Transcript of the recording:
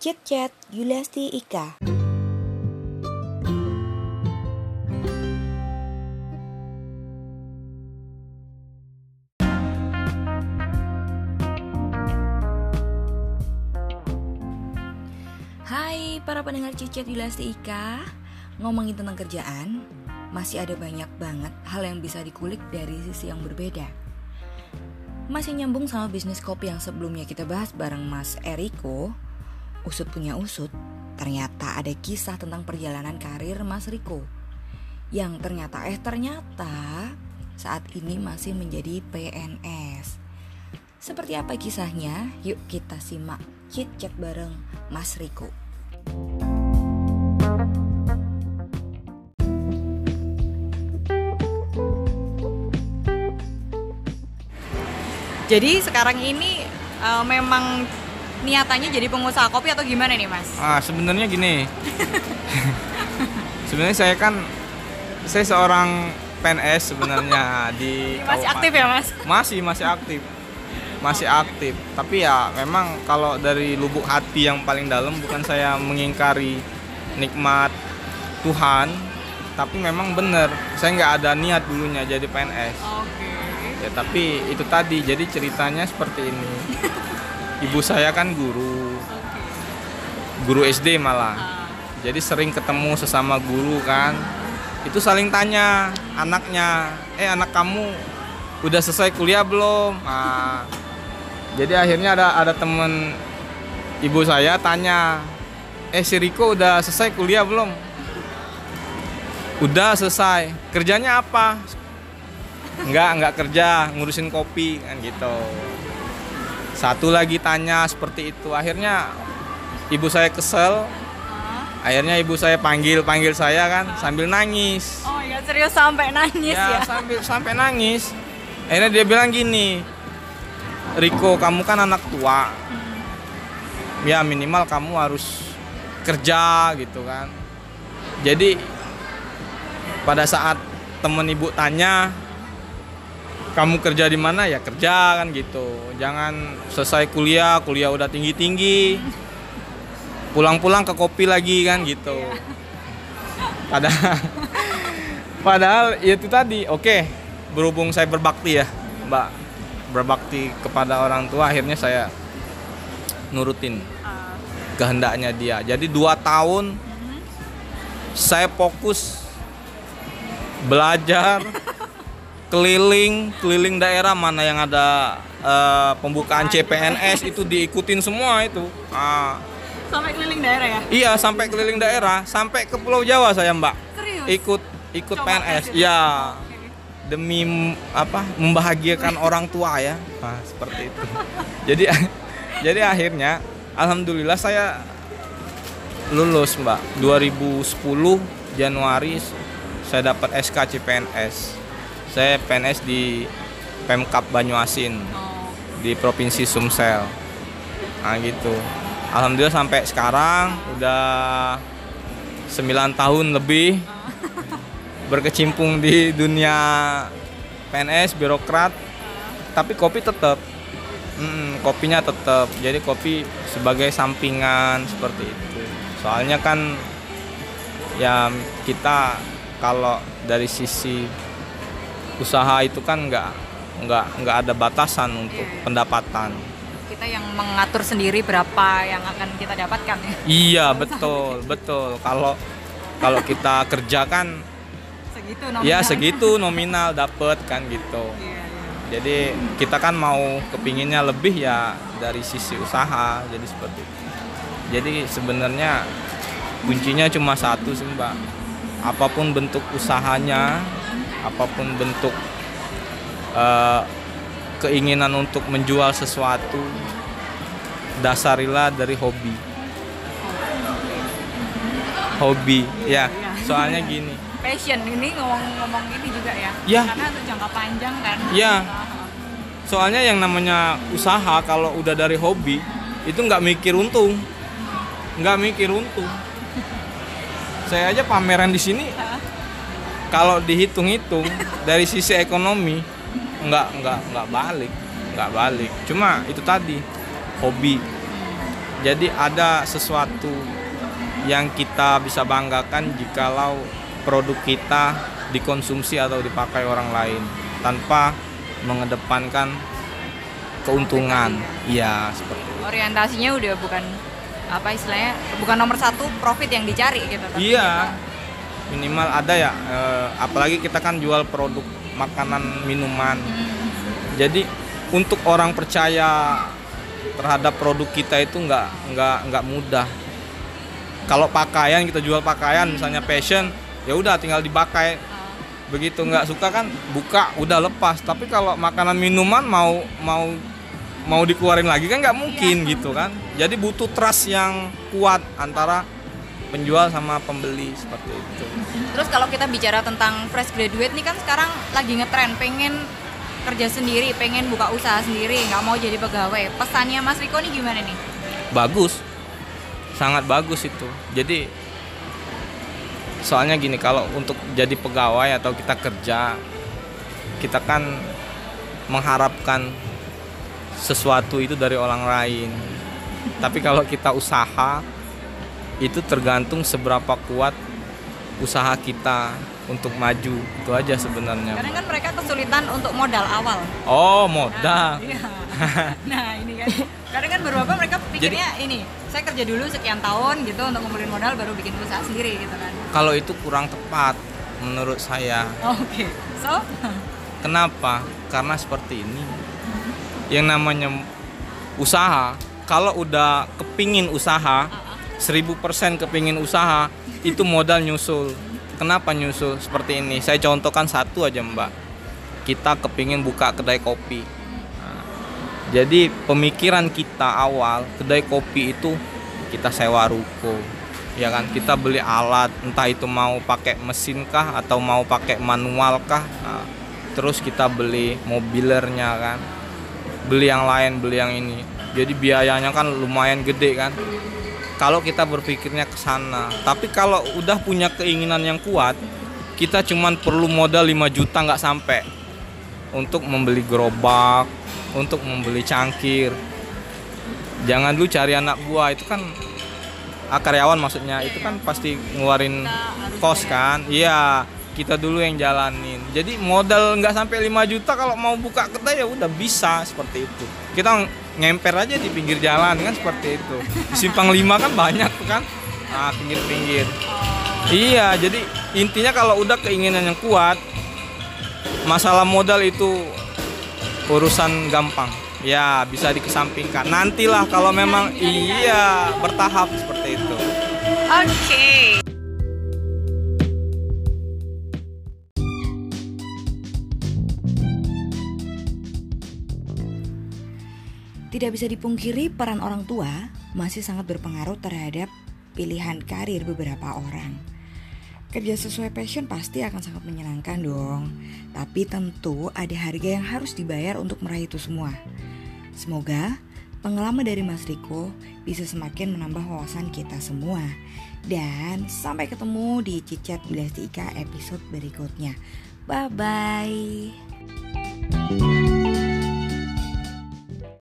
Chat Chat Yuliasti Ika. Hai para pendengar Chat Yuliasti Ika. Ngomongin tentang kerjaan, masih ada banyak banget hal yang bisa dikulik dari sisi yang berbeda. Masih nyambung sama bisnis kopi yang sebelumnya kita bahas bareng Mas Eriko, usut punya usut, ternyata ada kisah tentang perjalanan karir Mas Riko. Yang ternyata eh ternyata saat ini masih menjadi PNS. Seperti apa kisahnya? Yuk kita simak chit chat bareng Mas Riko. Jadi sekarang ini uh, memang niatannya jadi pengusaha kopi atau gimana nih mas? Ah sebenarnya gini. sebenarnya saya kan saya seorang PNS sebenarnya di Masih kabupaten- aktif ya mas? Masih masih aktif. Masih aktif. Tapi ya memang kalau dari lubuk hati yang paling dalam bukan saya mengingkari nikmat Tuhan, tapi memang benar saya nggak ada niat dulunya jadi PNS. Oke. Ya tapi itu tadi jadi ceritanya seperti ini. Ibu saya kan guru, guru SD malah. Ah, Jadi sering ketemu sesama guru kan. Itu saling tanya anaknya, "Eh, anak kamu udah selesai kuliah belum?" Nah, jadi akhirnya ada ada temen ibu saya tanya, "Eh, si Riko udah selesai kuliah belum?" Udah selesai. Kerjanya apa? Enggak, enggak kerja, ngurusin kopi kan gitu. Satu lagi tanya seperti itu. Akhirnya ibu saya kesel, akhirnya ibu saya panggil panggil saya kan sambil nangis. Oh ya serius sampai nangis ya? ya? sambil sampai nangis. Akhirnya dia bilang gini Riko kamu kan anak tua. Ya minimal kamu harus kerja gitu kan. Jadi pada saat temen ibu tanya kamu kerja di mana ya kerja kan gitu. Jangan selesai kuliah kuliah udah tinggi tinggi pulang-pulang ke kopi lagi kan gitu. Padahal padahal ya itu tadi oke berhubung saya berbakti ya mbak berbakti kepada orang tua akhirnya saya nurutin Ah, kehendaknya dia. Jadi dua tahun saya fokus belajar keliling keliling daerah mana yang ada eh, pembukaan CPNS itu diikutin semua itu. Ah, sampai keliling daerah ya? iya sampai keliling daerah. Sampai ke Pulau Jawa saya mbak. Serius? ikut ikut Coba PNS ya demi apa membahagiakan orang tua ya. Nah, seperti itu. Jadi jadi akhirnya alhamdulillah saya lulus mbak. 2010 Januari saya dapat SK CPNS saya PNS di Pemkap Banyuasin Oh, di Provinsi Sumsel. Nah gitu. Alhamdulillah sampai sekarang udah 9 tahun lebih berkecimpung di dunia PNS birokrat. Tapi kopi tetap Mm, kopinya tetap jadi kopi sebagai sampingan seperti itu. Soalnya kan ya kita kalau dari sisi usaha itu kan nggak nggak nggak ada batasan untuk iya. pendapatan kita yang mengatur sendiri berapa yang akan kita dapatkan ya? iya betul betul kalau kalau kita kerja kan Segitu ya nominalnya. segitu nominal dapet kan gitu Iya, iya. jadi kita kan mau kepinginnya lebih ya dari sisi usaha jadi seperti itu jadi sebenarnya kuncinya cuma satu sih mbak apa pun bentuk usahanya apa pun bentuk eh, keinginan untuk menjual sesuatu dasarilah dari hobi hobi ya Iya. soalnya gini Passion ini ngomong-ngomong ini juga ya? Ya. Karena untuk jangka panjang kan? Ya. Soalnya yang namanya usaha kalau udah dari hobi itu nggak mikir untung nggak mikir untung saya aja pameran di sini kalau dihitung-hitung dari sisi ekonomi nggak nggak nggak balik nggak balik cuma itu tadi hobi Jadi ada sesuatu yang kita bisa banggakan jikalau produk kita dikonsumsi atau dipakai orang lain tanpa mengedepankan keuntungan. Iya, seperti itu. Orientasinya udah bukan apa istilahnya bukan nomor satu profit yang dicari gitu. tapi Iya. Minimal ada ya eh, apalagi kita kan jual produk makanan, minuman. Jadi untuk orang percaya terhadap produk kita itu nggak nggak nggak mudah. Kalau pakaian kita jual pakaian misalnya fashion, ya udah tinggal dipakai. Begitu nggak suka kan buka udah lepas. Tapi kalau makanan minuman mau mau mau dikeluarin lagi kan nggak mungkin gitu kan. Jadi butuh trust yang kuat antara penjual sama pembeli seperti itu. Terus kalau kita bicara tentang fresh graduate nih kan sekarang lagi ngetren pengen kerja sendiri, pengen buka usaha sendiri, nggak mau jadi pegawai. Pesannya Mas Riko nih gimana nih? bagus sangat bagus itu jadi soalnya gini kalau untuk jadi pegawai atau kita kerja kita kan mengharapkan sesuatu itu dari orang lain tapi kalau kita usaha itu tergantung seberapa kuat usaha kita untuk maju itu aja sebenarnya Kadang kan mereka kesulitan untuk modal awal. oh modal Iya. Nah ini kan. Kadang kan beberapa mereka pikirnya ini, saya kerja dulu sekian tahun gitu untuk ngumpulin modal baru bikin usaha sendiri gitu kan. kalau itu kurang tepat menurut saya Oke. So, Kenapa? Karena seperti ini. Yang namanya usaha, kalau udah kepingin usaha, 1000% kepingin usaha, itu modal nyusul. Kenapa nyusul seperti ini? Saya contohkan satu aja mbak. Kita kepingin buka kedai kopi. Nah, jadi pemikiran kita awal, kedai kopi itu kita sewa ruko. Ya kan, kita beli alat, entah itu mau pakai mesin kah atau mau pakai manual kah. Nah, terus kita beli mobilernya kan beli yang lain beli yang ini jadi biayanya kan lumayan gede kan kalau kita berpikirnya ke sana. Tapi kalau udah punya keinginan yang kuat kita cuman perlu modal 5 juta nggak sampai. Untuk membeli gerobak untuk membeli cangkir. Jangan dulu cari anak buah itu kan ah, karyawan maksudnya. Itu kan pasti ngeluarin kos kan? Iya kita dulu yang jalanin. Jadi modal nggak sampai 5 juta kalau mau buka kedai ya udah bisa seperti itu. Kita ngemper aja di pinggir jalan kan seperti itu. Di simpang 5 kan banyak kan? Nah pinggir-pinggir. Iya jadi intinya kalau udah keinginan yang kuat masalah modal itu urusan gampang. Ya bisa dikesampingkan. Nantilah kalau memang iya bertahap seperti itu. Oke. Tidak bisa dipungkiri peran orang tua masih sangat berpengaruh terhadap pilihan karir beberapa orang. Kerja sesuai passion pasti akan sangat menyenangkan dong. Tapi tentu ada harga yang harus dibayar untuk meraih itu semua. Semoga pengalaman dari Mas Riko bisa semakin menambah wawasan kita semua. Dan sampai ketemu di Cicat Bilas Ika episode berikutnya. Bye-bye.